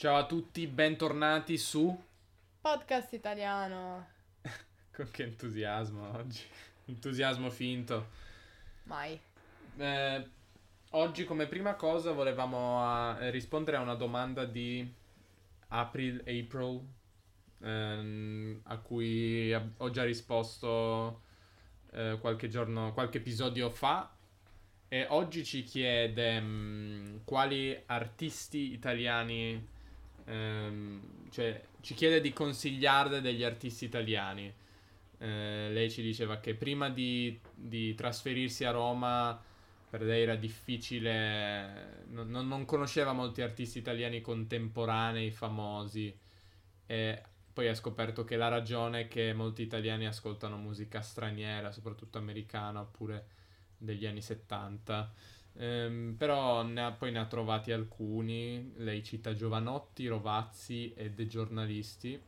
Ciao a tutti, bentornati su... Podcast italiano. Con che entusiasmo oggi. Entusiasmo finto. Mai. Eh, oggi come prima cosa volevamo a- rispondere a una domanda di April April ehm, a cui ab- ho già risposto eh, qualche giorno, qualche episodio fa e oggi ci chiede mm, quali artisti italiani ehm, cioè ci chiede di consigliarle degli artisti italiani. Eh, lei ci diceva che prima di, di trasferirsi a Roma per lei era difficile, non, non- conosceva molti artisti italiani contemporanei famosi e poi ha scoperto che la ragione è che molti italiani ascoltano musica straniera, soprattutto americana oppure degli anni 70. Ehm, però ne ha- poi ne ha trovati alcuni, lei cita Giovanotti, Rovazzi e dei giornalisti.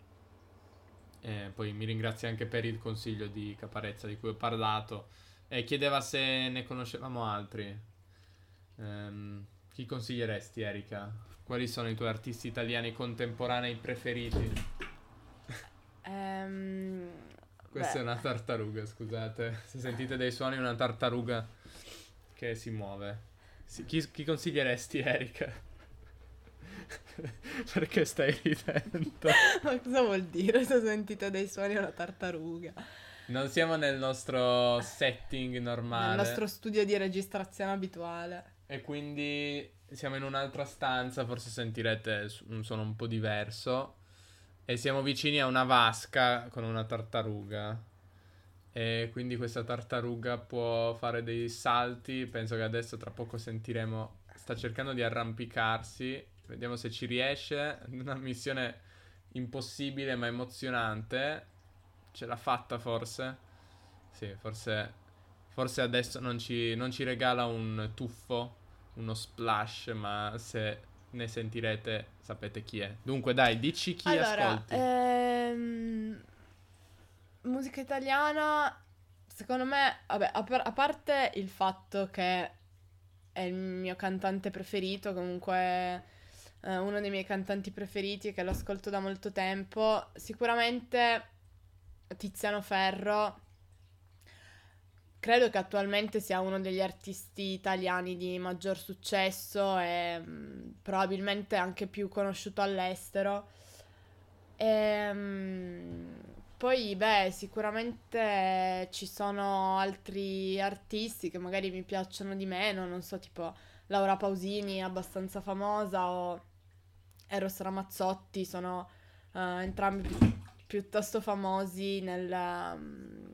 E poi mi ringrazia anche per il consiglio di Caparezza di cui ho parlato. E chiedeva se ne conoscevamo altri. Ehm, chi consiglieresti, Erika? Quali sono i tuoi artisti italiani contemporanei preferiti? Ehm, Questa beh, è una tartaruga, scusate. Se sentite dei suoni, è una tartaruga che si muove. Sì, chi, chi consiglieresti, Erika? Perché stai ridendo? Ma cosa vuol dire se ho sentito dei suoni una tartaruga? Non siamo nel nostro setting normale. Nel nostro studio di registrazione abituale. E quindi siamo in un'altra stanza, forse sentirete un suono un po' diverso. E siamo vicini a una vasca con una tartaruga. E quindi questa tartaruga può fare dei salti. Penso che adesso tra poco sentiremo. Sta cercando di arrampicarsi. Vediamo se ci riesce. Una missione impossibile ma emozionante. Ce l'ha fatta forse? Sì, forse. Forse adesso non ci, non ci regala un tuffo, uno splash, ma se ne sentirete sapete chi è. Dunque, dai, dici chi allora, ascolti. ehm, musica italiana, secondo me, vabbè, a, par- a parte il fatto che è il mio cantante preferito, comunque eh, uno dei miei cantanti preferiti e che lo ascolto da molto tempo, sicuramente Tiziano Ferro. Credo che attualmente sia uno degli artisti italiani di maggior successo e mh, probabilmente anche più conosciuto all'estero. Ehm, poi, beh, sicuramente ci sono altri artisti che magari mi piacciono di meno, non so, tipo Laura Pausini, abbastanza famosa, o Eros Ramazzotti, sono eh, entrambi pi- piuttosto famosi nel, um,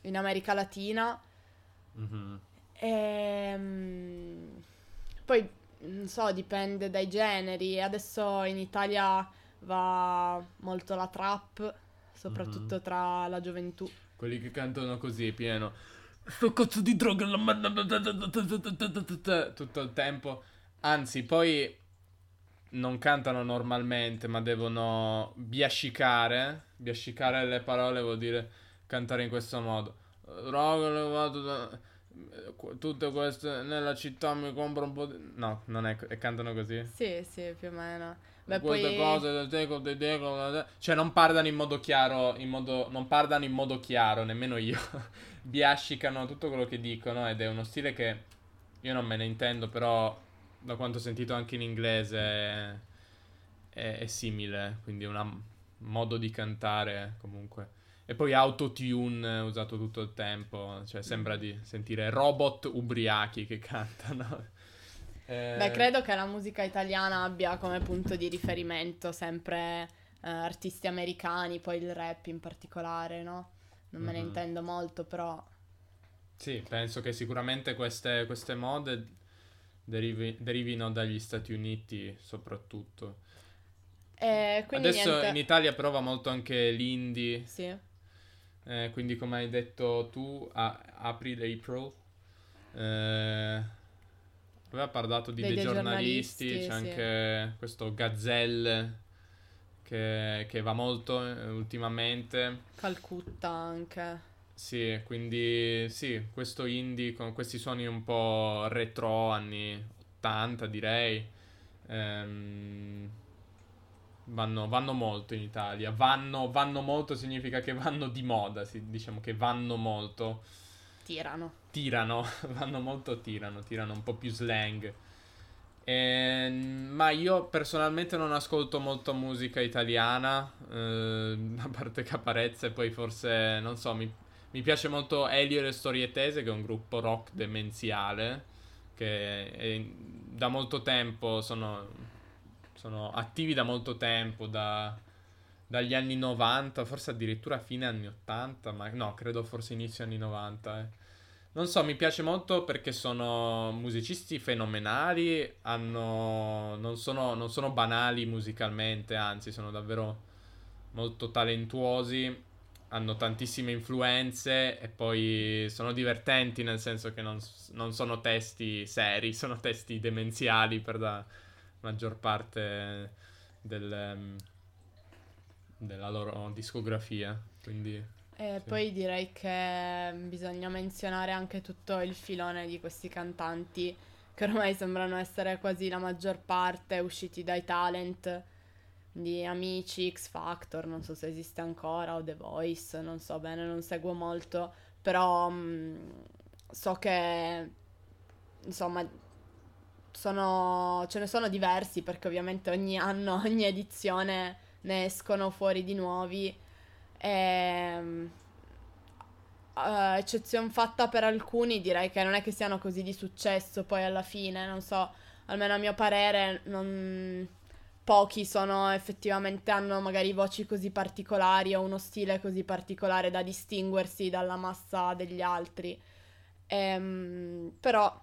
in America Latina. Mhm. Ehm, poi, non so, dipende dai generi. Adesso in Italia va molto la trap, soprattutto Mhm. tra la gioventù. Quelli che cantano così, pieno. Sto cazzo di droga la tutto il tempo. Anzi, poi non cantano normalmente, ma devono biascicare. Biascicare le parole vuol dire cantare in questo modo. Droga, levato da- Tutte queste nella città mi compro un po' di... No, non è... E cantano così? Sì, sì, più o meno. Beh, queste poi... cose del te- cioè non parlano in modo chiaro, in modo, non parlano in modo chiaro, nemmeno io. Biascicano tutto quello che dicono ed è uno stile che io non me ne intendo, però da quanto ho sentito anche in inglese è, è- è simile, quindi è un modo di cantare comunque. E poi autotune usato tutto il tempo, cioè sembra di sentire robot ubriachi che cantano. Eh, Beh, credo che la musica italiana abbia come punto di riferimento sempre eh, artisti americani, poi il rap in particolare, no? Non me ne Mhm. intendo molto, però... Sì, penso che sicuramente queste, queste mode derivi- derivino dagli Stati Uniti soprattutto. E quindi Adesso niente. in Italia prova molto anche l'indie, Sì. Eh, quindi come hai detto tu, a April April, eh, aveva parlato di Dei- dei, dei giornalisti, giornalisti, c'è sì. anche questo Gazelle che, che va molto eh, ultimamente. Calcutta anche. Sì, quindi sì, questo indie con questi suoni un po' retro anni 80 direi. Ehm, vanno, vanno molto in Italia. Vanno, vanno molto significa che vanno di moda, sì, diciamo che vanno molto. Tirano. Tirano, vanno molto tirano, tirano un po' più slang. E, ma io personalmente non ascolto molto musica italiana, eh, a parte Caparezza e poi forse, non so, mi, mi piace molto Elio e le Storie Tese, che è un gruppo rock demenziale, che è, da molto tempo sono, sono attivi da molto tempo, da, dagli anni 90, forse addirittura fine anni 80, ma no, credo forse inizio anni 90. Eh. Non so, mi piace molto perché sono musicisti fenomenali, hanno, non, sono, non sono banali musicalmente, anzi sono davvero molto talentuosi, hanno tantissime influenze e poi sono divertenti nel senso che non, non sono testi seri, sono testi demenziali per la maggior parte del, della loro discografia. Quindi e sì. poi direi che bisogna menzionare anche tutto il filone di questi cantanti che ormai sembrano essere quasi la maggior parte usciti dai talent di Amici, X Factor, non so se esiste ancora, o The Voice, non so bene, non seguo molto, però mh, mm, so che insomma sono, ce ne sono diversi perché ovviamente ogni anno, ogni edizione ne escono fuori di nuovi e, uh, eccezione fatta per alcuni, direi che non è che siano così di successo poi alla fine, non so, almeno a mio parere, non... pochi sono effettivamente hanno magari voci così particolari o uno stile così particolare da distinguersi dalla massa degli altri. Ehm, però,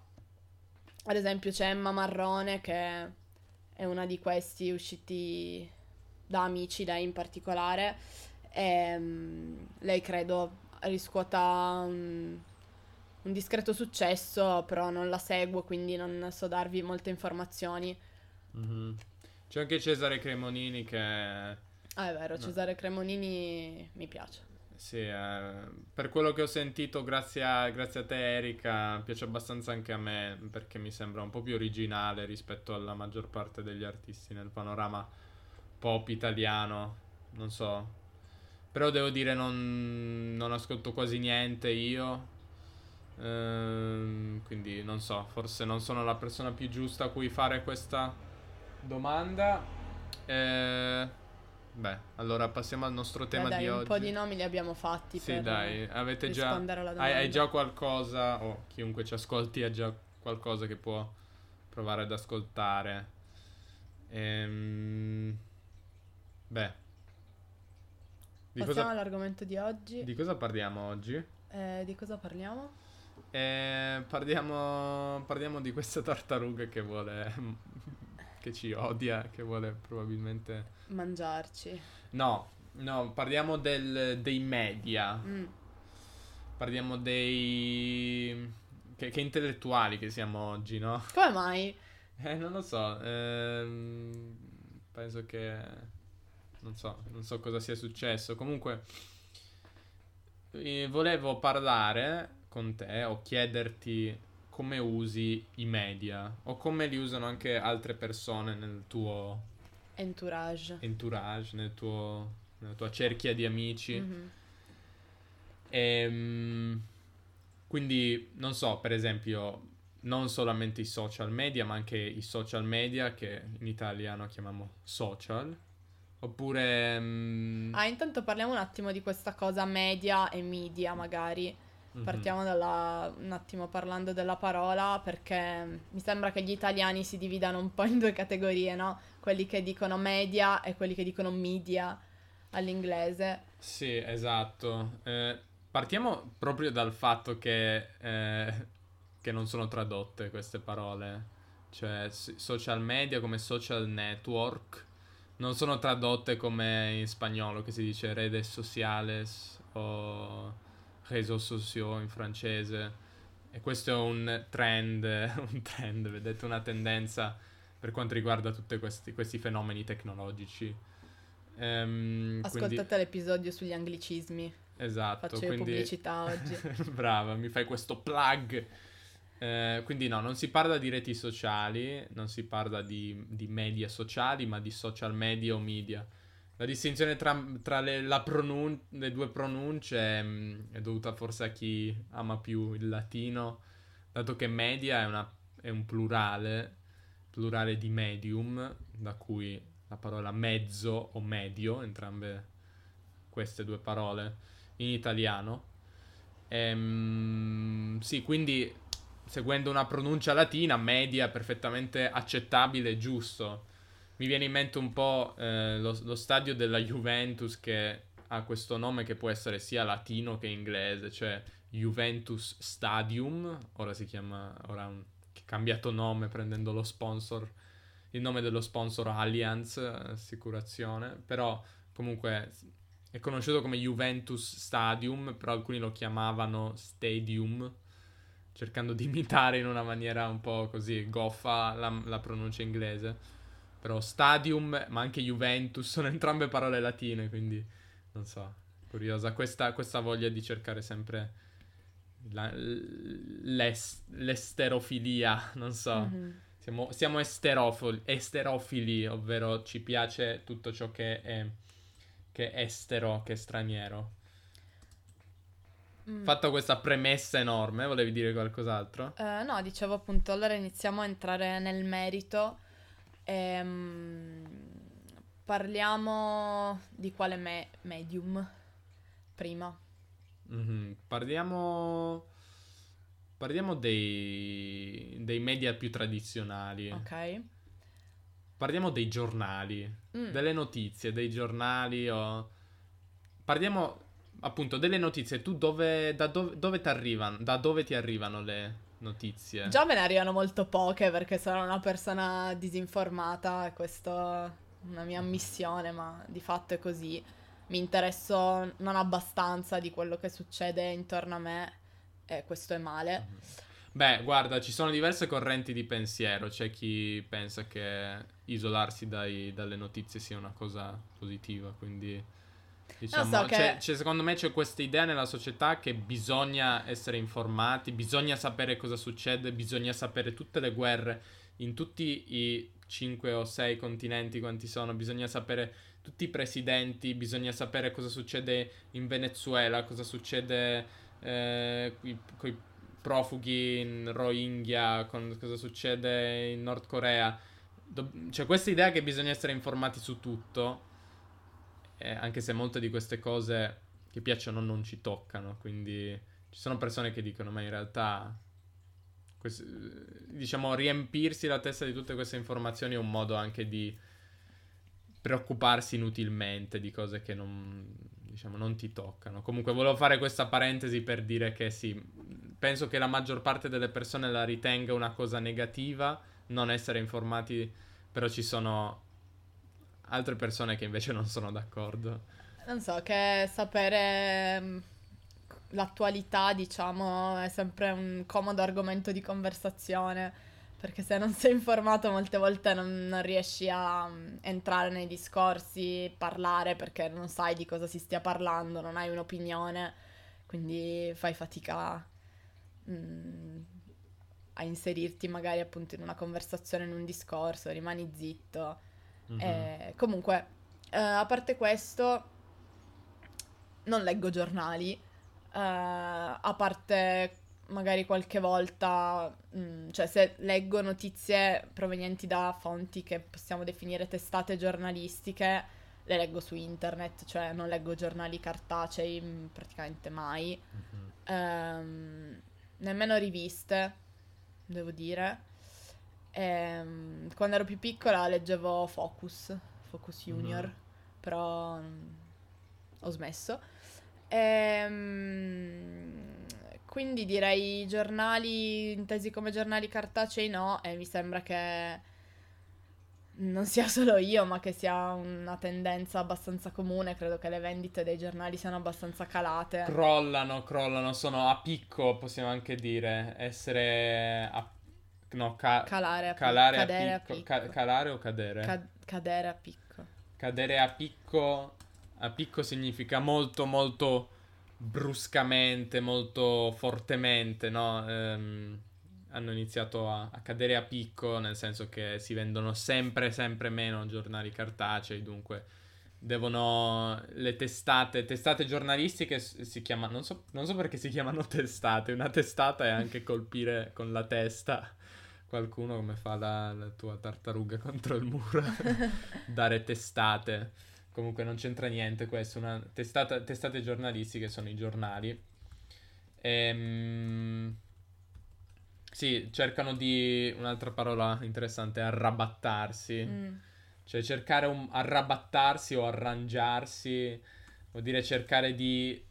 ad esempio, c'è Emma Marrone che è una di questi usciti da amici, lei in particolare e um, lei credo riscuota un, un, discreto successo, però non la seguo, quindi non so darvi molte informazioni. Mm-hmm. C'è anche Cesare Cremonini che... Ah, è vero, no. Cesare Cremonini mi piace. Sì, eh, per quello che ho sentito, grazie a, grazie a, te Erika, piace abbastanza anche a me perché mi sembra un po' più originale rispetto alla maggior parte degli artisti nel panorama pop italiano. Non so, però devo dire non, non ascolto quasi niente io. Ehm, quindi non so, forse non sono la persona più giusta a cui fare questa domanda. Eh, beh, allora passiamo al nostro tema dai, di un oggi. Un po' di nomi li abbiamo fatti. Sì, dai, avete già. Hai, hai, già qualcosa, o chiunque ci ascolti ha già qualcosa che può provare ad ascoltare. Ehm, beh. Di Passiamo cosa... all'argomento di oggi. Di cosa parliamo oggi? Eh, di cosa parliamo? Eh, parliamo, parliamo di questa tartaruga che vuole. Che ci odia, che vuole probabilmente. Mangiarci. No, no, parliamo del, dei media. Mm. Parliamo dei. Che, che, intellettuali che siamo oggi, no? Come mai? Eh, non lo so. Ehm, penso che non so, non so cosa sia successo. Comunque, eh, volevo parlare con te o chiederti come usi i media o come li usano anche altre persone nel tuo entourage, entourage nel tuo, nella tua cerchia di amici. Mm-hmm. Ehm, e, quindi, non so, per esempio, non solamente i social media, ma anche i social media che in italiano chiamiamo social Oppure... Mm... Ah, intanto parliamo un attimo di questa cosa media e media, magari. Mm-hmm. Partiamo dalla, un attimo parlando della parola, perché mi sembra che gli italiani si dividano un po' in due categorie, no? Quelli che dicono media e quelli che dicono media all'inglese. Sì, esatto. Eh, partiamo proprio dal fatto che, eh, che non sono tradotte queste parole. Cioè, social media come social network non sono tradotte come in spagnolo che si dice redes sociales o réseaux sociaux in francese. E questo è un trend, un trend, vedete, una tendenza per quanto riguarda tutti questi, questi fenomeni tecnologici. Ehm, Ascoltate quindi... l'episodio sugli anglicismi. Esatto. Faccio quindi... pubblicità oggi. Brava, mi fai questo plug. Eh, quindi no, non si parla di reti sociali, non si parla di, di media sociali, ma di social media o media. La distinzione tra, tra le, pronun- le, due pronunce è, mm, è, dovuta forse a chi ama più il latino, dato che media è, una, è un plurale, plurale di medium, da cui la parola mezzo o medio, entrambe queste due parole in italiano. Ehm, sì, quindi seguendo una pronuncia latina, media, perfettamente accettabile e giusto. Mi viene in mente un po' eh, lo, lo, stadio della Juventus che ha questo nome che può essere sia latino che inglese, cioè Juventus Stadium, ora si chiama, ora ha cambiato nome prendendo lo sponsor, il nome dello sponsor Allianz Assicurazione, però comunque è conosciuto come Juventus Stadium, però alcuni lo chiamavano Stadium, cercando di imitare in una maniera un po' così goffa la, la pronuncia inglese. Però Stadium, ma anche Juventus, sono entrambe parole latine, quindi non so, curiosa. Questa, questa voglia di cercare sempre la, l'es, l'esterofilia, non so. Mm-hmm. Siamo, siamo esterofili, esterofili, ovvero ci piace tutto ciò che è, che è estero, che è straniero. Mm. Fatta questa premessa enorme, volevi dire qualcos'altro? Uh, no, dicevo appunto, allora iniziamo a entrare nel merito Ehm, parliamo di quale me- medium prima. Mm-hmm. Parliamo, parliamo dei, dei, media più tradizionali. Ok. Parliamo dei giornali, mm. delle notizie, dei giornali o... Parliamo appunto delle notizie. Tu dove, da dove, dove ti arrivano? Da dove ti arrivano le, notizie. Già me ne arrivano molto poche perché sono una persona disinformata, questa è una mia ammissione, ma di fatto è così. Mi interesso non abbastanza di quello che succede intorno a me e questo è male. Beh, guarda, ci sono diverse correnti di pensiero. C'è chi pensa che isolarsi dai, dalle notizie sia una cosa positiva, quindi Diciamo, so che... c'è, c'è, secondo me c'è questa idea nella società che bisogna essere informati, bisogna sapere cosa succede, bisogna sapere tutte le guerre in tutti i 5 o 6 continenti quanti sono, bisogna sapere tutti i presidenti, bisogna sapere cosa succede in Venezuela, cosa succede eh, con i profughi in Rohingya, con cosa succede in Nord Corea. Do- c'è questa idea che bisogna essere informati su tutto eh, anche se molte di queste cose che piacciono non ci toccano, quindi ci sono persone che dicono ma in realtà quest- diciamo riempirsi la testa di tutte queste informazioni è un modo anche di preoccuparsi inutilmente di cose che non, diciamo, non ti toccano. Comunque volevo fare questa parentesi per dire che sì, penso che la maggior parte delle persone la ritenga una cosa negativa, non essere informati, però ci sono altre persone che invece non sono d'accordo. Non so, che sapere mm, l'attualità, diciamo, è sempre un comodo argomento di conversazione. Perché se non sei informato molte volte non, non riesci a um, entrare nei discorsi, parlare perché non sai di cosa si stia parlando, non hai un'opinione, quindi fai fatica mm, a inserirti magari appunto in una conversazione, in un discorso, rimani zitto. Mm-hmm. Eh, comunque, eh, a parte questo, non leggo giornali, eh, a parte magari qualche volta, mh, mm, cioè se leggo notizie provenienti da fonti che possiamo definire testate giornalistiche, le leggo su internet, cioè non leggo giornali cartacei mh, mm, praticamente mai, mm-hmm. ehm, nemmeno riviste, devo dire. Ehm, quando ero più piccola leggevo Focus, Focus Junior, mm. però um, ho smesso. E, um, quindi direi giornali intesi come giornali cartacei no, e mi sembra che non sia solo io, ma che sia una tendenza abbastanza comune. Credo che le vendite dei giornali siano abbastanza calate. Crollano, crollano, sono a picco, possiamo anche dire. Essere a No, ca- calare a, calare cadere a picco. Ca- calare o cadere? Ca- cadere a picco. Cadere a picco. A picco significa molto, molto bruscamente, molto fortemente, no? Ehm, hanno iniziato a, a, cadere a picco, nel senso che si vendono sempre, sempre meno giornali cartacei, dunque devono le testate, testate giornalistiche si chiamano, non so, non so perché si chiamano testate, una testata è anche colpire con la testa qualcuno come fa la, la tua tartaruga contro il muro, dare testate. Comunque non c'entra niente questo, una testata, testate giornalistiche sono i giornali. Ehm... Sì, cercano di, un'altra parola interessante, arrabattarsi. Mm. Cioè cercare un arrabattarsi o arrangiarsi, vuol dire cercare di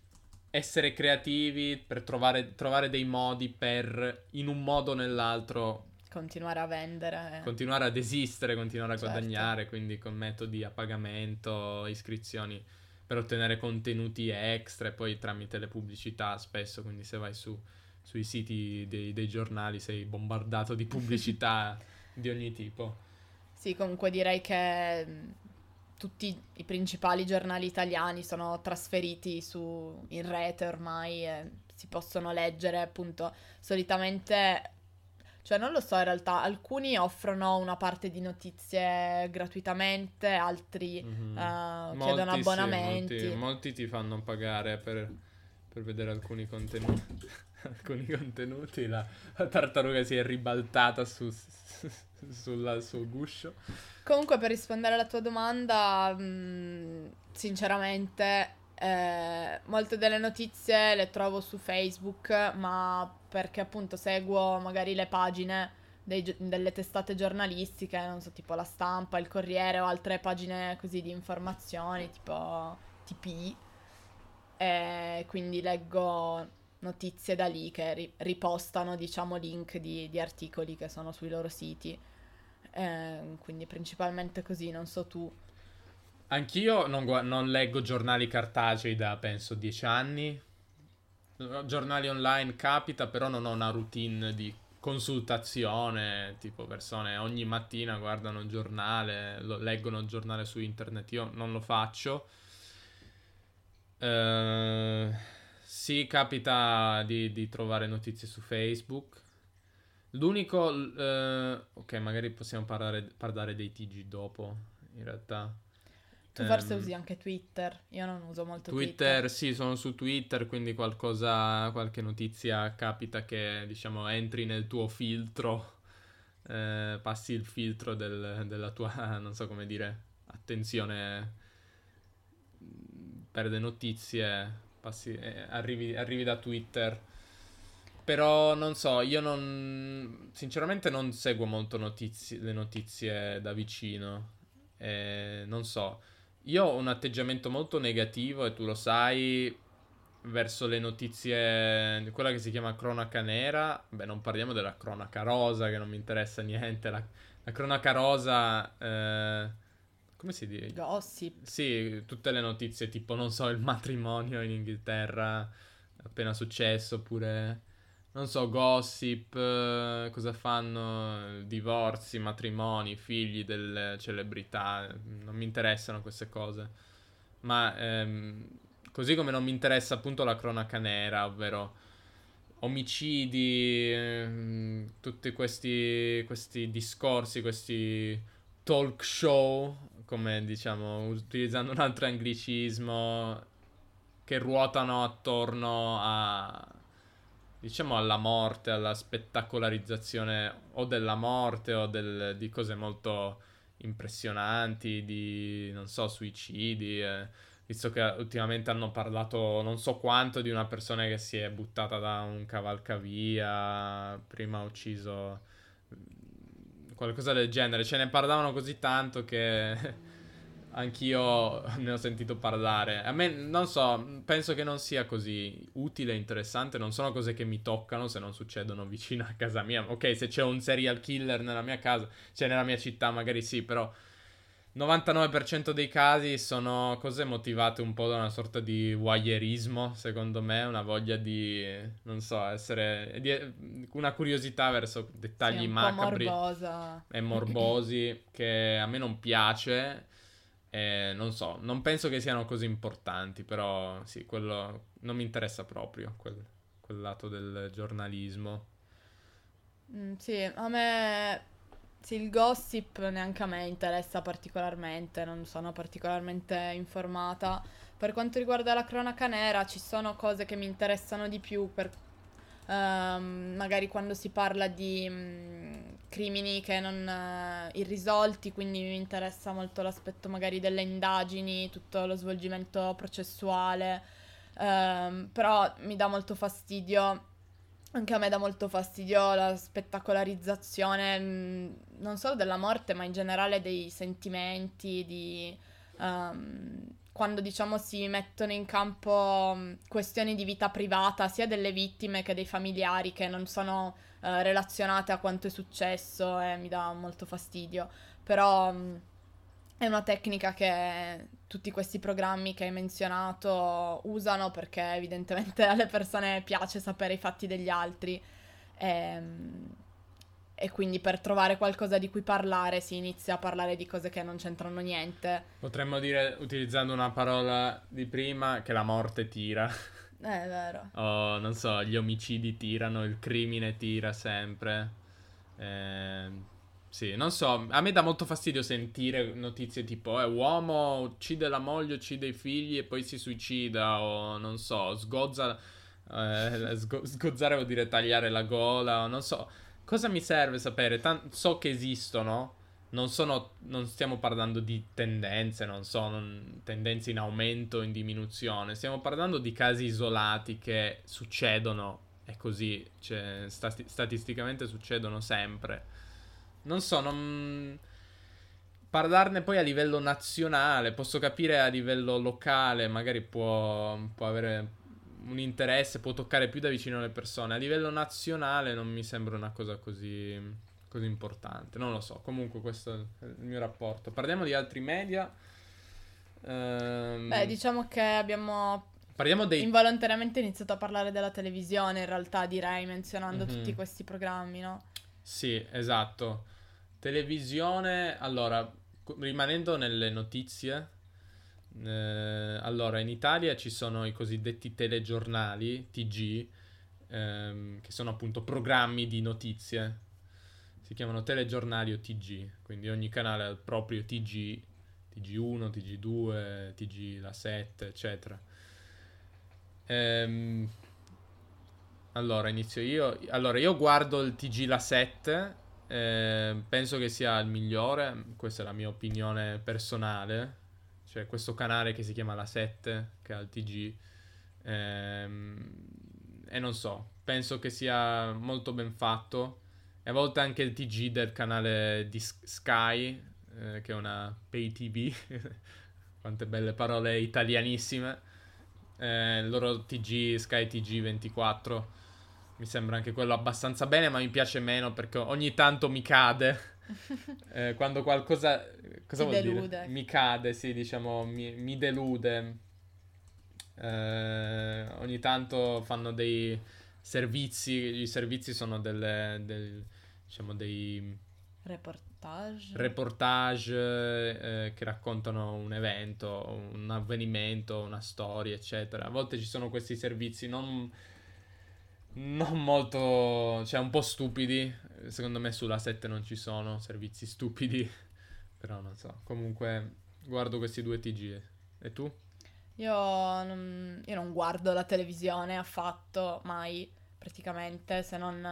essere creativi per trovare, trovare dei modi per, in un modo o nell'altro, continuare a vendere. Continuare ad esistere, continuare a certo. guadagnare, quindi con metodi a pagamento, iscrizioni per ottenere contenuti extra e poi tramite le pubblicità spesso, quindi se vai su, sui siti dei, dei giornali sei bombardato di pubblicità di ogni tipo. Sì, comunque direi che mm, tutti i principali giornali italiani sono trasferiti su, in rete ormai e si possono leggere appunto solitamente cioè non lo so in realtà alcuni offrono una parte di notizie gratuitamente altri mm-hmm. uh, chiedono abbonamenti sì, molti, molti, ti fanno pagare per, per vedere alcuni contenuti alcuni contenuti la, la tartaruga si è ribaltata su, sulla, sul guscio. Comunque, per rispondere alla tua domanda, mh, mm, sinceramente, eh, molte delle notizie le trovo su Facebook, ma perché appunto seguo magari le pagine dei, delle testate giornalistiche, non so, tipo La Stampa, Il Corriere o altre pagine così di informazioni, tipo TP. E quindi leggo notizie da lì che ri- ripostano, diciamo, link di, di, articoli che sono sui loro siti. Eh, quindi principalmente così, non so tu. Anch'io non, gu- non leggo giornali cartacei da penso dieci anni. Giornali online capita, però non ho una routine di consultazione, tipo persone ogni mattina guardano il giornale, lo, leggono il giornale su internet, io non lo faccio. Ehm... Uh sì, capita di, di trovare notizie su Facebook. L'unico... Uh, ok, magari possiamo parlare, parlare, dei TG dopo, in realtà. Tu um, forse usi anche Twitter, io non uso molto Twitter. Twitter, sì, sono su Twitter, quindi qualcosa, qualche notizia capita che, diciamo, entri nel tuo filtro, eh, passi il filtro del, della tua, non so come dire, attenzione per le notizie passi, eh, arrivi, arrivi da Twitter. Però non so, io non. Sinceramente non seguo molto notizie, le notizie da vicino. Eh, non so. Io ho un atteggiamento molto negativo e tu lo sai verso le notizie, quella che si chiama cronaca nera. Beh, non parliamo della cronaca rosa che non mi interessa niente. La, la cronaca rosa. Eh, come si dice? Gossip. Sì, tutte le notizie, tipo, non so, il matrimonio in Inghilterra appena successo, oppure, non so, gossip, eh, cosa fanno, divorzi, matrimoni, figli delle celebrità, non mi interessano queste cose. Ma ehm, così come non mi interessa appunto la cronaca nera, ovvero omicidi, ehm, tutti questi, questi discorsi, questi talk show come diciamo, utilizzando un altro anglicismo, che ruotano attorno a, diciamo, alla morte, alla spettacolarizzazione o della morte o del, di cose molto impressionanti, di, non so, suicidi. Eh, visto che ultimamente hanno parlato non so quanto di una persona che si è buttata da un cavalcavia, prima ha ucciso qualcosa del genere. Ce ne parlavano così tanto che anch'io ne ho sentito parlare. A me, non so, penso che non sia così utile e interessante. Non sono cose che mi toccano se non succedono vicino a casa mia. Ok, se c'è un serial killer nella mia casa, cioè nella mia città, magari sì, però 99% dei casi sono cose motivate un po' da una sorta di voyeurismo, secondo me, una voglia di, non so, essere, di, una curiosità verso dettagli sì, macabri e morbosi che a me non piace. E non so, non penso che siano così importanti, però sì, quello non mi interessa proprio, quel, quel lato del giornalismo. Mm, sì, a me sì, il gossip neanche a me interessa particolarmente, non sono particolarmente informata. Per quanto riguarda la cronaca nera, ci sono cose che mi interessano di più, per, ehm, magari quando si parla di mm, crimini che non eh, irrisolti, quindi mi interessa molto l'aspetto magari delle indagini, tutto lo svolgimento processuale, ehm, però mi dà molto fastidio anche a me dà molto fastidio la spettacolarizzazione, mh, non solo della morte, ma in generale dei sentimenti, di... Um, quando diciamo si mettono in campo questioni di vita privata sia delle vittime che dei familiari che non sono uh, relazionate a quanto è successo e mi dà molto fastidio. Però um, è una tecnica che tutti questi programmi che hai menzionato usano perché evidentemente alle persone piace sapere i fatti degli altri e, ehm, e, quindi per trovare qualcosa di cui parlare si inizia a parlare di cose che non c'entrano niente. Potremmo dire, utilizzando una parola di prima, che la morte tira. Eh, è vero. o non so, gli omicidi tirano, il crimine tira sempre. Eh sì, non so, a me dà molto fastidio sentire notizie tipo, eh, uomo uccide la moglie, uccide i figli e poi si suicida, o non so, sgozza, eh, sgo- sgozzare vuol dire tagliare la gola, o non so. Cosa mi serve sapere? Tan- so che esistono, non, sono, non stiamo parlando di tendenze, non so, non, tendenze in aumento, in diminuzione, stiamo parlando di casi isolati che succedono, è così, cioè, stati- statisticamente succedono sempre non so, non... Parlarne poi a livello nazionale, posso capire a livello locale, magari può, può avere un interesse, può toccare più da vicino le persone. A livello nazionale non mi sembra una cosa così, così importante. Non lo so. Comunque, questo è il mio rapporto. Parliamo di altri media. Ehm... Beh, diciamo che abbiamo Parliamo dei... involontariamente iniziato a parlare della televisione, in realtà, direi, menzionando mm-hmm. tutti questi programmi, no? Sì, esatto. Televisione, allora, rimanendo nelle notizie, eh, allora in Italia ci sono i cosiddetti telegiornali, TG, ehm, che sono appunto programmi di notizie. Si chiamano telegiornali o TG, quindi ogni canale ha il proprio TG, TG1, TG2, TG la 7, eccetera. Ehm, allora, inizio io. Allora, io guardo il TG la 7 eh, penso che sia il migliore, questa è la mia opinione personale. Cioè, questo canale che si chiama La 7, che ha il TG. Ehm, e non so, penso che sia molto ben fatto. E a volte anche il TG del canale di Sky, eh, che è una pay TV. Quante belle parole italianissime. Eh, il loro TG, Sky TG 24 mi sembra anche quello abbastanza bene, ma mi piace meno perché ogni tanto mi cade. eh, quando qualcosa... Cosa Ti vuol delude. dire? Mi cade, sì, diciamo, mi, mi delude. Eh, ogni tanto fanno dei servizi, i servizi sono delle, del, diciamo, dei... Reportage. Reportage eh, che raccontano un evento, un avvenimento, una storia, eccetera. A volte ci sono questi servizi non non molto, cioè un po' stupidi. Secondo me sulla 7 non ci sono servizi stupidi, però non so. Comunque guardo questi due TG. E tu? Io non, io non guardo la televisione affatto, mai, praticamente, se non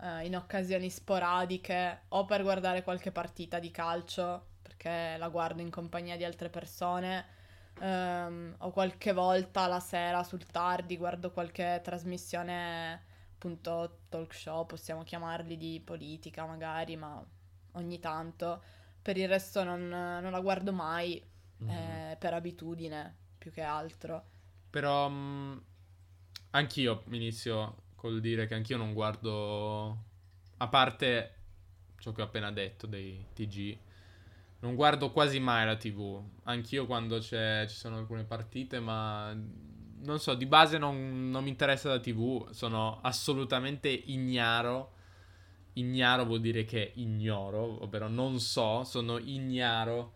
eh, in occasioni sporadiche o per guardare qualche partita di calcio, perché la guardo in compagnia di altre persone Um, o qualche volta la sera sul tardi guardo qualche trasmissione, appunto talk show, possiamo chiamarli di politica magari, ma ogni tanto. Per il resto non, non la guardo mai, mm. eh, per abitudine più che altro. Però um, anch'io inizio col dire che anch'io non guardo, a parte ciò che ho appena detto dei TG non guardo quasi mai la TV. Anch'io quando ci sono alcune partite, ma non so, di base non, non mi interessa la TV. Sono assolutamente ignaro. Ignaro vuol dire che ignoro, ovvero non so, sono ignaro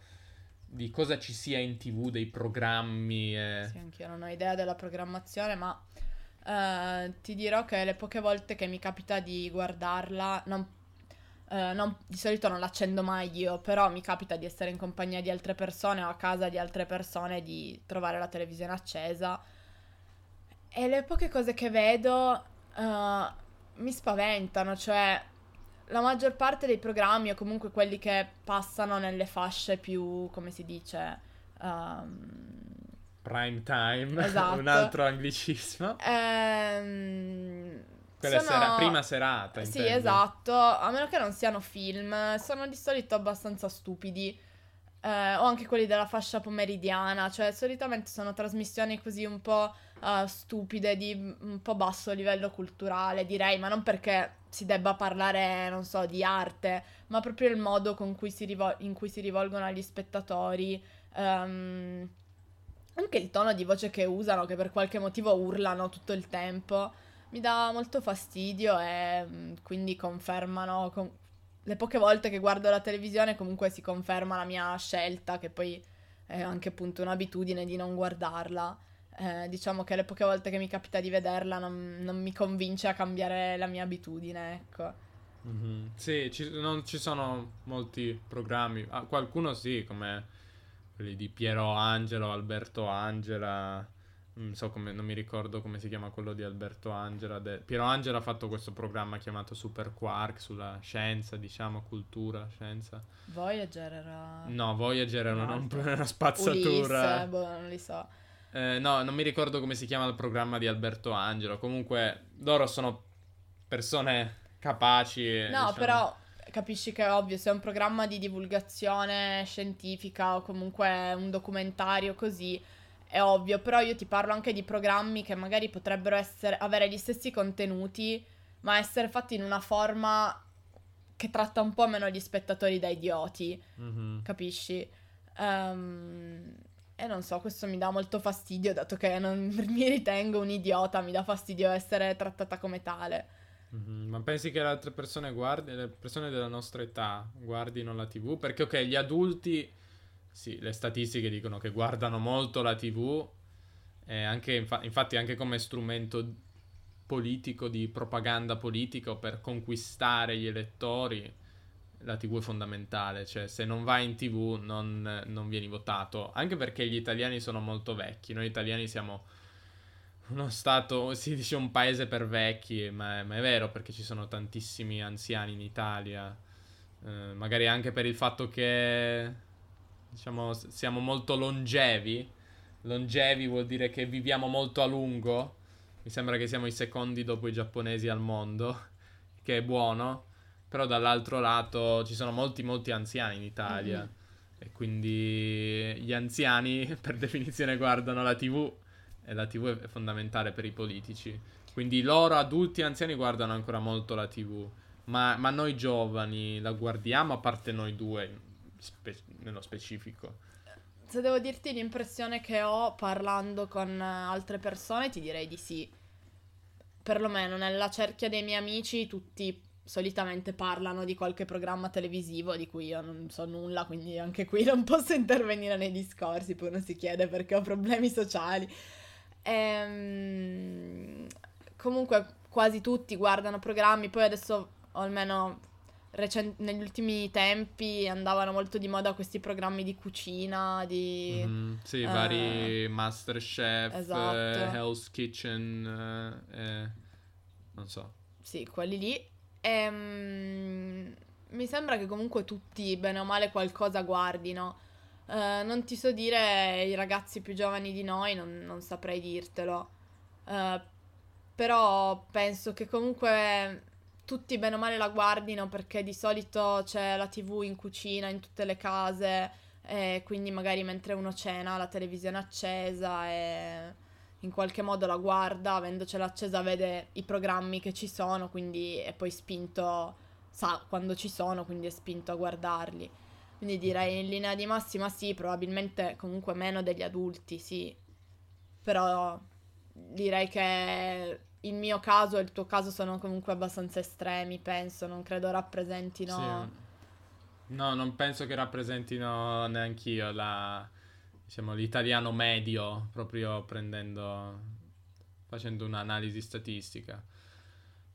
di cosa ci sia in TV, dei programmi. E... Sì, anch'io non ho idea della programmazione, ma eh, ti dirò che le poche volte che mi capita di guardarla, non, eh, non- di solito non l'accendo mai io, però mi capita di essere in compagnia di altre persone o a casa di altre persone, di trovare la televisione accesa. E le poche cose che vedo eh, mi spaventano, cioè la maggior parte dei programmi o comunque quelli che passano nelle fasce più, come si dice, ehm, Prime time, Esatto. un altro anglicismo. ehm, Quella è sono- sera- prima serata, Sì, intendi. esatto, a meno che non siano film, sono di solito abbastanza stupidi. eh, o anche quelli della fascia pomeridiana, cioè solitamente sono trasmissioni così un po' eh, stupide, di un po' basso livello culturale, direi, ma non perché si debba parlare, non so, di arte, ma proprio il modo con cui si rivol- in cui si rivolgono agli spettatori. ehm, anche il tono di voce che usano, che per qualche motivo urlano tutto il tempo, mi dà molto fastidio e mm, quindi confermano. con- Le poche volte che guardo la televisione comunque si conferma la mia scelta, che poi è anche appunto un'abitudine di non guardarla. Eh, diciamo che le poche volte che mi capita di vederla non, non mi convince a cambiare la mia abitudine, ecco. Mhm. Sì, ci, non ci sono molti programmi. Ah, qualcuno sì, come quelli di Piero Angelo, Alberto Angela. Non so come, non mi ricordo come si chiama quello di Alberto Angela. de- Piero Angela ha fatto questo programma chiamato Super Quark sulla scienza, diciamo, cultura, scienza. Voyager era... No, Voyager era una, una spazzatura. Ulisse, boh, non li so. Eh, no, non mi ricordo come si chiama il programma di Alberto Angelo. Comunque, loro sono persone capaci. e, No, diciamo- però capisci che è ovvio, se è un programma di divulgazione scientifica o comunque un documentario così, è ovvio, però io ti parlo anche di programmi che magari potrebbero essere, avere gli stessi contenuti, ma essere fatti in una forma che tratta un po' meno gli spettatori da idioti, Mhm. capisci? Ehm, e non so, questo mi dà molto fastidio, dato che non mi ritengo un idiota, mi dà fastidio essere trattata come tale. Mhm, Ma pensi che le altre persone guardi, le persone della nostra età guardino la TV? Perché ok, gli adulti, sì, le statistiche dicono che guardano molto la TV, anche, infa- infatti anche come strumento politico, di propaganda politica per conquistare gli elettori, la TV è fondamentale, cioè se non vai in TV non, non vieni votato, anche perché gli italiani sono molto vecchi, noi italiani siamo uno stato, si dice un paese per vecchi, ma è, ma è vero perché ci sono tantissimi anziani in Italia, Eh, magari anche per il fatto che, diciamo, siamo molto longevi, longevi vuol dire che viviamo molto a lungo, mi sembra che siamo i secondi dopo i giapponesi al mondo, che è buono, però dall'altro lato ci sono molti molti anziani in Italia. Mhm. E quindi gli anziani per definizione guardano la TV e la TV è fondamentale per i politici. Quindi loro adulti e anziani guardano ancora molto la TV. Ma, ma noi giovani la guardiamo, a parte noi due spe- nello specifico. Se devo dirti l'impressione che ho parlando con altre persone, ti direi di sì. Perlomeno nella cerchia dei miei amici, tutti solitamente parlano di qualche programma televisivo di cui io non so nulla, quindi anche qui non posso intervenire nei discorsi, poi uno si chiede perché ho problemi sociali. Ehm, comunque quasi tutti guardano programmi, poi adesso o almeno recen- negli ultimi tempi andavano molto di moda questi programmi di cucina, di... Mhm, Sì, eh, vari Masterchef, esatto. eh, Hell's Kitchen, eh, eh, non so. Sì, quelli lì. Ehm, mi sembra che comunque tutti, bene o male, qualcosa guardino. Eh, non ti so dire i ragazzi più giovani di noi, non, non saprei dirtelo. Eh, però penso che comunque tutti bene o male la guardino perché di solito c'è la TV in cucina, in tutte le case, e quindi magari mentre uno cena la televisione accesa e in qualche modo la guarda, avendocela accesa vede i programmi che ci sono, quindi è poi spinto, sa quando ci sono, quindi è spinto a guardarli. Quindi direi in linea di massima sì, probabilmente comunque meno degli adulti, sì. Però direi che il mio caso e il tuo caso sono comunque abbastanza estremi, penso, non credo rappresentino... Sì. No, non penso che rappresentino neanch'io la, diciamo, l'italiano medio, proprio prendendo facendo un'analisi statistica.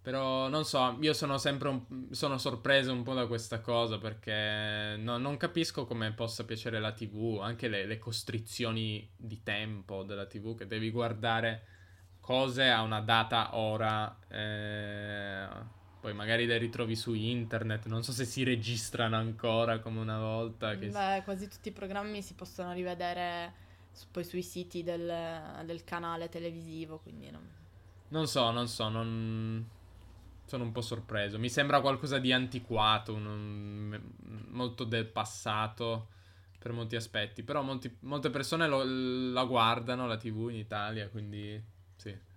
Però non so, io sono sempre un, sono sorpreso un po' da questa cosa perché no, non capisco come possa piacere la TV, anche le, le, costrizioni di tempo della TV, che devi guardare cose a una data ora, eh, poi magari le ritrovi su internet, non so se si registrano ancora come una volta. Che... Beh, quasi tutti i programmi si possono rivedere su, poi sui siti del, del canale televisivo, quindi non... Non so, non so, non sono un po' sorpreso. Mi sembra qualcosa di antiquato, un, molto del passato per molti aspetti. Però molti, molte persone lo, la guardano la TV in Italia, quindi sì.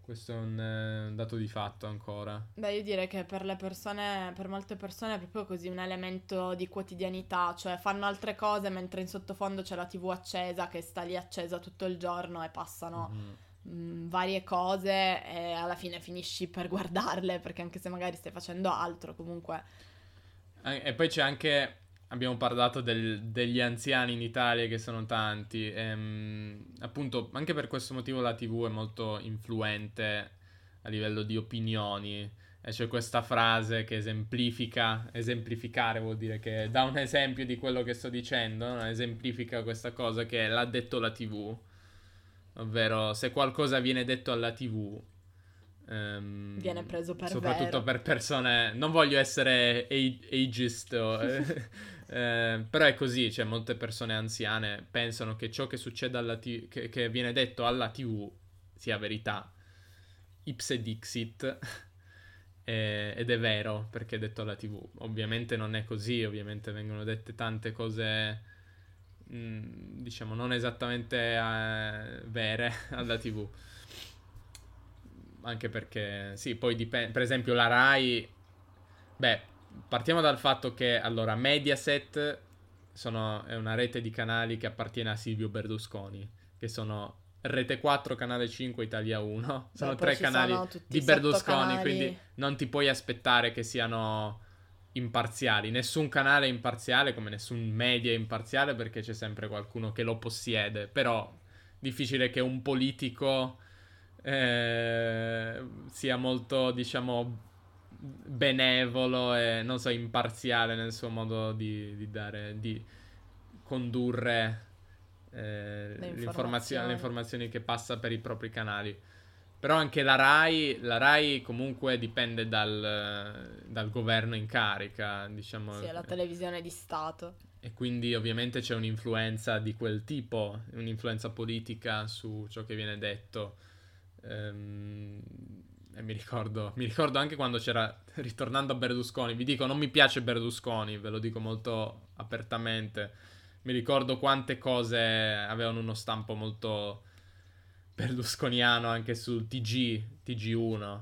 Questo è un, eh, dato di fatto ancora. Beh, io direi che per le persone, per molte persone è proprio così un elemento di quotidianità, cioè fanno altre cose mentre in sottofondo c'è la TV accesa che sta lì accesa tutto il giorno e passano. Mm-hmm mh, mm, varie cose e alla fine finisci per guardarle perché anche se magari stai facendo altro comunque... E poi c'è anche, abbiamo parlato del, degli anziani in Italia che sono tanti, ehm, appunto anche per questo motivo la TV è molto influente a livello di opinioni. E c'è questa frase che esemplifica, esemplificare vuol dire che dà un esempio di quello che sto dicendo, no? esemplifica questa cosa che l'ha detto la TV ovvero se qualcosa viene detto alla TV ehm, viene preso per soprattutto vero. per persone non voglio essere ageist o, eh, però è così cioè molte persone anziane pensano che ciò che succede alla TV che, che viene detto alla TV sia verità ipse dixit eh, ed è vero perché è detto alla TV ovviamente non è così ovviamente vengono dette tante cose Mm, diciamo, non esattamente eh, vere alla TV. Anche perché, sì, poi dipende. Per esempio, la Rai. Beh, partiamo dal fatto che allora Mediaset sono, è una rete di canali che appartiene a Silvio Berlusconi, che sono Rete 4, Canale 5, Italia 1. Sono Beh, tre canali di Berlusconi, quindi non ti puoi aspettare che siano imparziali. Nessun canale è imparziale come nessun media è imparziale perché c'è sempre qualcuno che lo possiede. Però difficile che un politico eh, sia molto, diciamo, benevolo e non so, imparziale nel suo modo di, di dare, di condurre eh, le, informazioni. le informazioni che passa per i propri canali. Però anche la RAI, la RAI comunque dipende dal, dal governo in carica, diciamo. Sì, è la televisione di Stato. E quindi ovviamente c'è un'influenza di quel tipo, un'influenza politica su ciò che viene detto. Ehm, e mi ricordo, mi ricordo anche quando c'era, ritornando a Berlusconi, vi dico non mi piace Berlusconi, ve lo dico molto apertamente. Mi ricordo quante cose avevano uno stampo molto berlusconiano anche sul TG, TG1,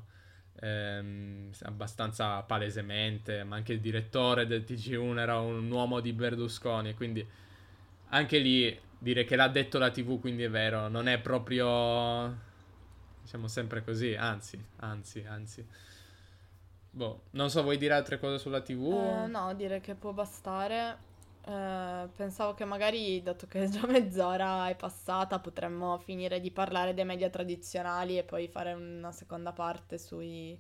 ehm, abbastanza palesemente, ma anche il direttore del TG1 era un uomo di Berlusconi, quindi anche lì dire che l'ha detto la TV, quindi è vero, non è proprio diciamo sempre così, anzi, anzi, anzi. Boh, non so, vuoi dire altre cose sulla TV? Eh, no, dire che può bastare. Eh, pensavo che magari, dato che già mezz'ora è passata, potremmo finire di parlare dei media tradizionali e poi fare una seconda parte sui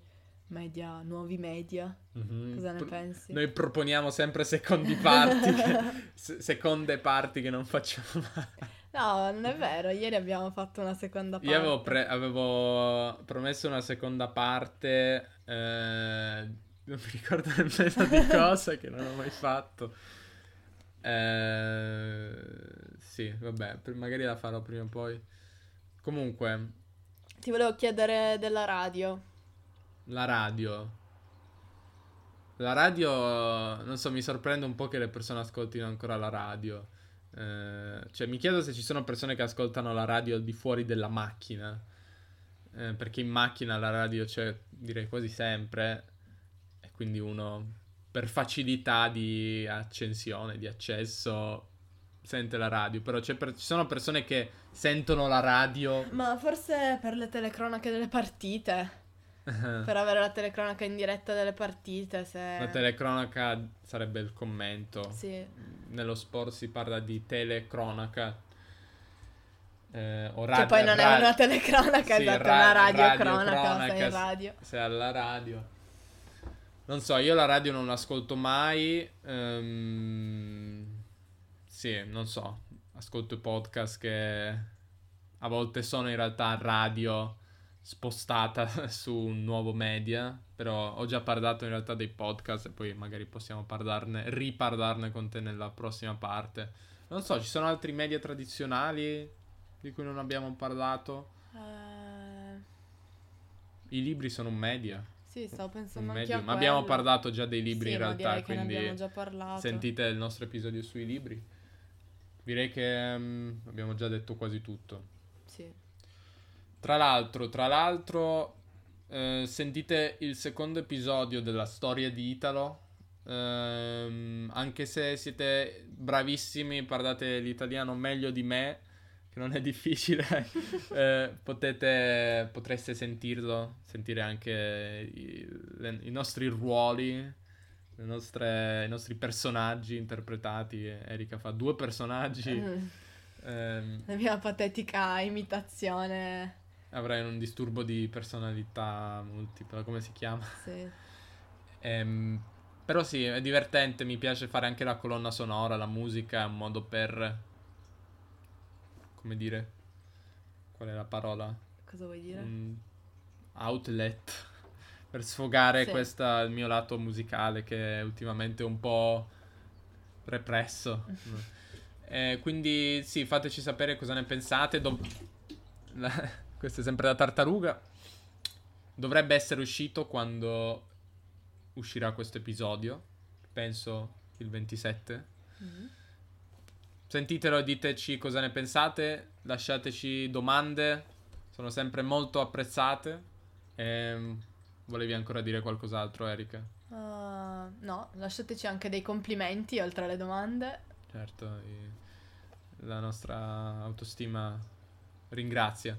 media, nuovi media. Mm-hmm. Cosa ne pensi? Noi proponiamo sempre secondi parti, che, seconde parti che non facciamo mai. No, non è vero, ieri abbiamo fatto una seconda parte. Io avevo, pre- avevo promesso una seconda parte, eh, non mi ricordo nemmeno di cosa che non ho mai fatto. Eh, sì, vabbè, magari la farò prima o poi. Comunque. Ti volevo chiedere della radio. La radio. La radio, non so, mi sorprende un po' che le persone ascoltino ancora la radio. Eh, cioè, mi chiedo se ci sono persone che ascoltano la radio al di fuori della macchina. Eh, perché in macchina la radio c'è, direi quasi sempre. E quindi uno per facilità di accensione, di accesso, sente la radio. Però per, ci sono persone che sentono la radio. Ma forse per le telecronache delle partite. Per avere la telecronaca in diretta delle partite. Se... La telecronaca sarebbe il commento. Sì. Nello sport si parla di telecronaca. Eh, o Che poi non ra- è una telecronaca, Sì, esatto, ra- è una radiocronaca, radiocronaca, sei in radio. Sei alla radio. Non so, io la radio non l'ascolto mai. ehm, sì, non so. Ascolto i podcast che a volte sono in realtà radio spostata su un nuovo media. Però ho già parlato in realtà dei podcast e poi magari possiamo parlarne, riparlarne con te nella prossima parte. Non so, ci sono altri media tradizionali di cui non abbiamo parlato? Eh, I libri sono un media. sì, stavo pensando anche a Abbiamo quello. parlato già dei libri Sì, in ma realtà, quindi abbiamo sentite il nostro episodio sui libri. Direi che mm, abbiamo già detto quasi tutto. Sì. Tra l'altro, tra l'altro, eh, sentite il secondo episodio della storia di Italo. Ehm, anche se siete bravissimi, parlate l'italiano meglio di me, che non è difficile, eh, potete, potreste sentirlo, sentire anche i, le- i nostri ruoli, le nostre- i nostri personaggi interpretati. Erika fa due personaggi. Mm. ehm, La mia patetica imitazione. Avrai un disturbo di personalità multipla, come si chiama? Sì. Ehm, però sì, è divertente, mi piace fare anche la colonna sonora, la musica è un modo per... come dire? Qual è la parola? Cosa vuoi dire? Un outlet per sfogare Sì. questa, il mio lato musicale che è ultimamente un po' represso. Eh, quindi sì, fateci sapere cosa ne pensate. La- Questo è sempre la tartaruga. Dovrebbe essere uscito quando uscirà questo episodio. Penso il 27. Mhm. Sentitelo e diteci cosa ne pensate. Lasciateci domande. Sono sempre molto apprezzate. Ehm, volevi ancora dire qualcos'altro, Erika? Ah, no, lasciateci anche dei complimenti oltre alle domande. Certo, la nostra autostima ringrazia.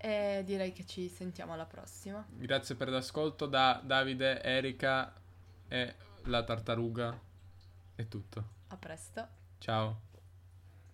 E direi che ci sentiamo alla prossima. Grazie per l'ascolto da Davide, Erika e la tartaruga. È tutto. A presto. Ciao.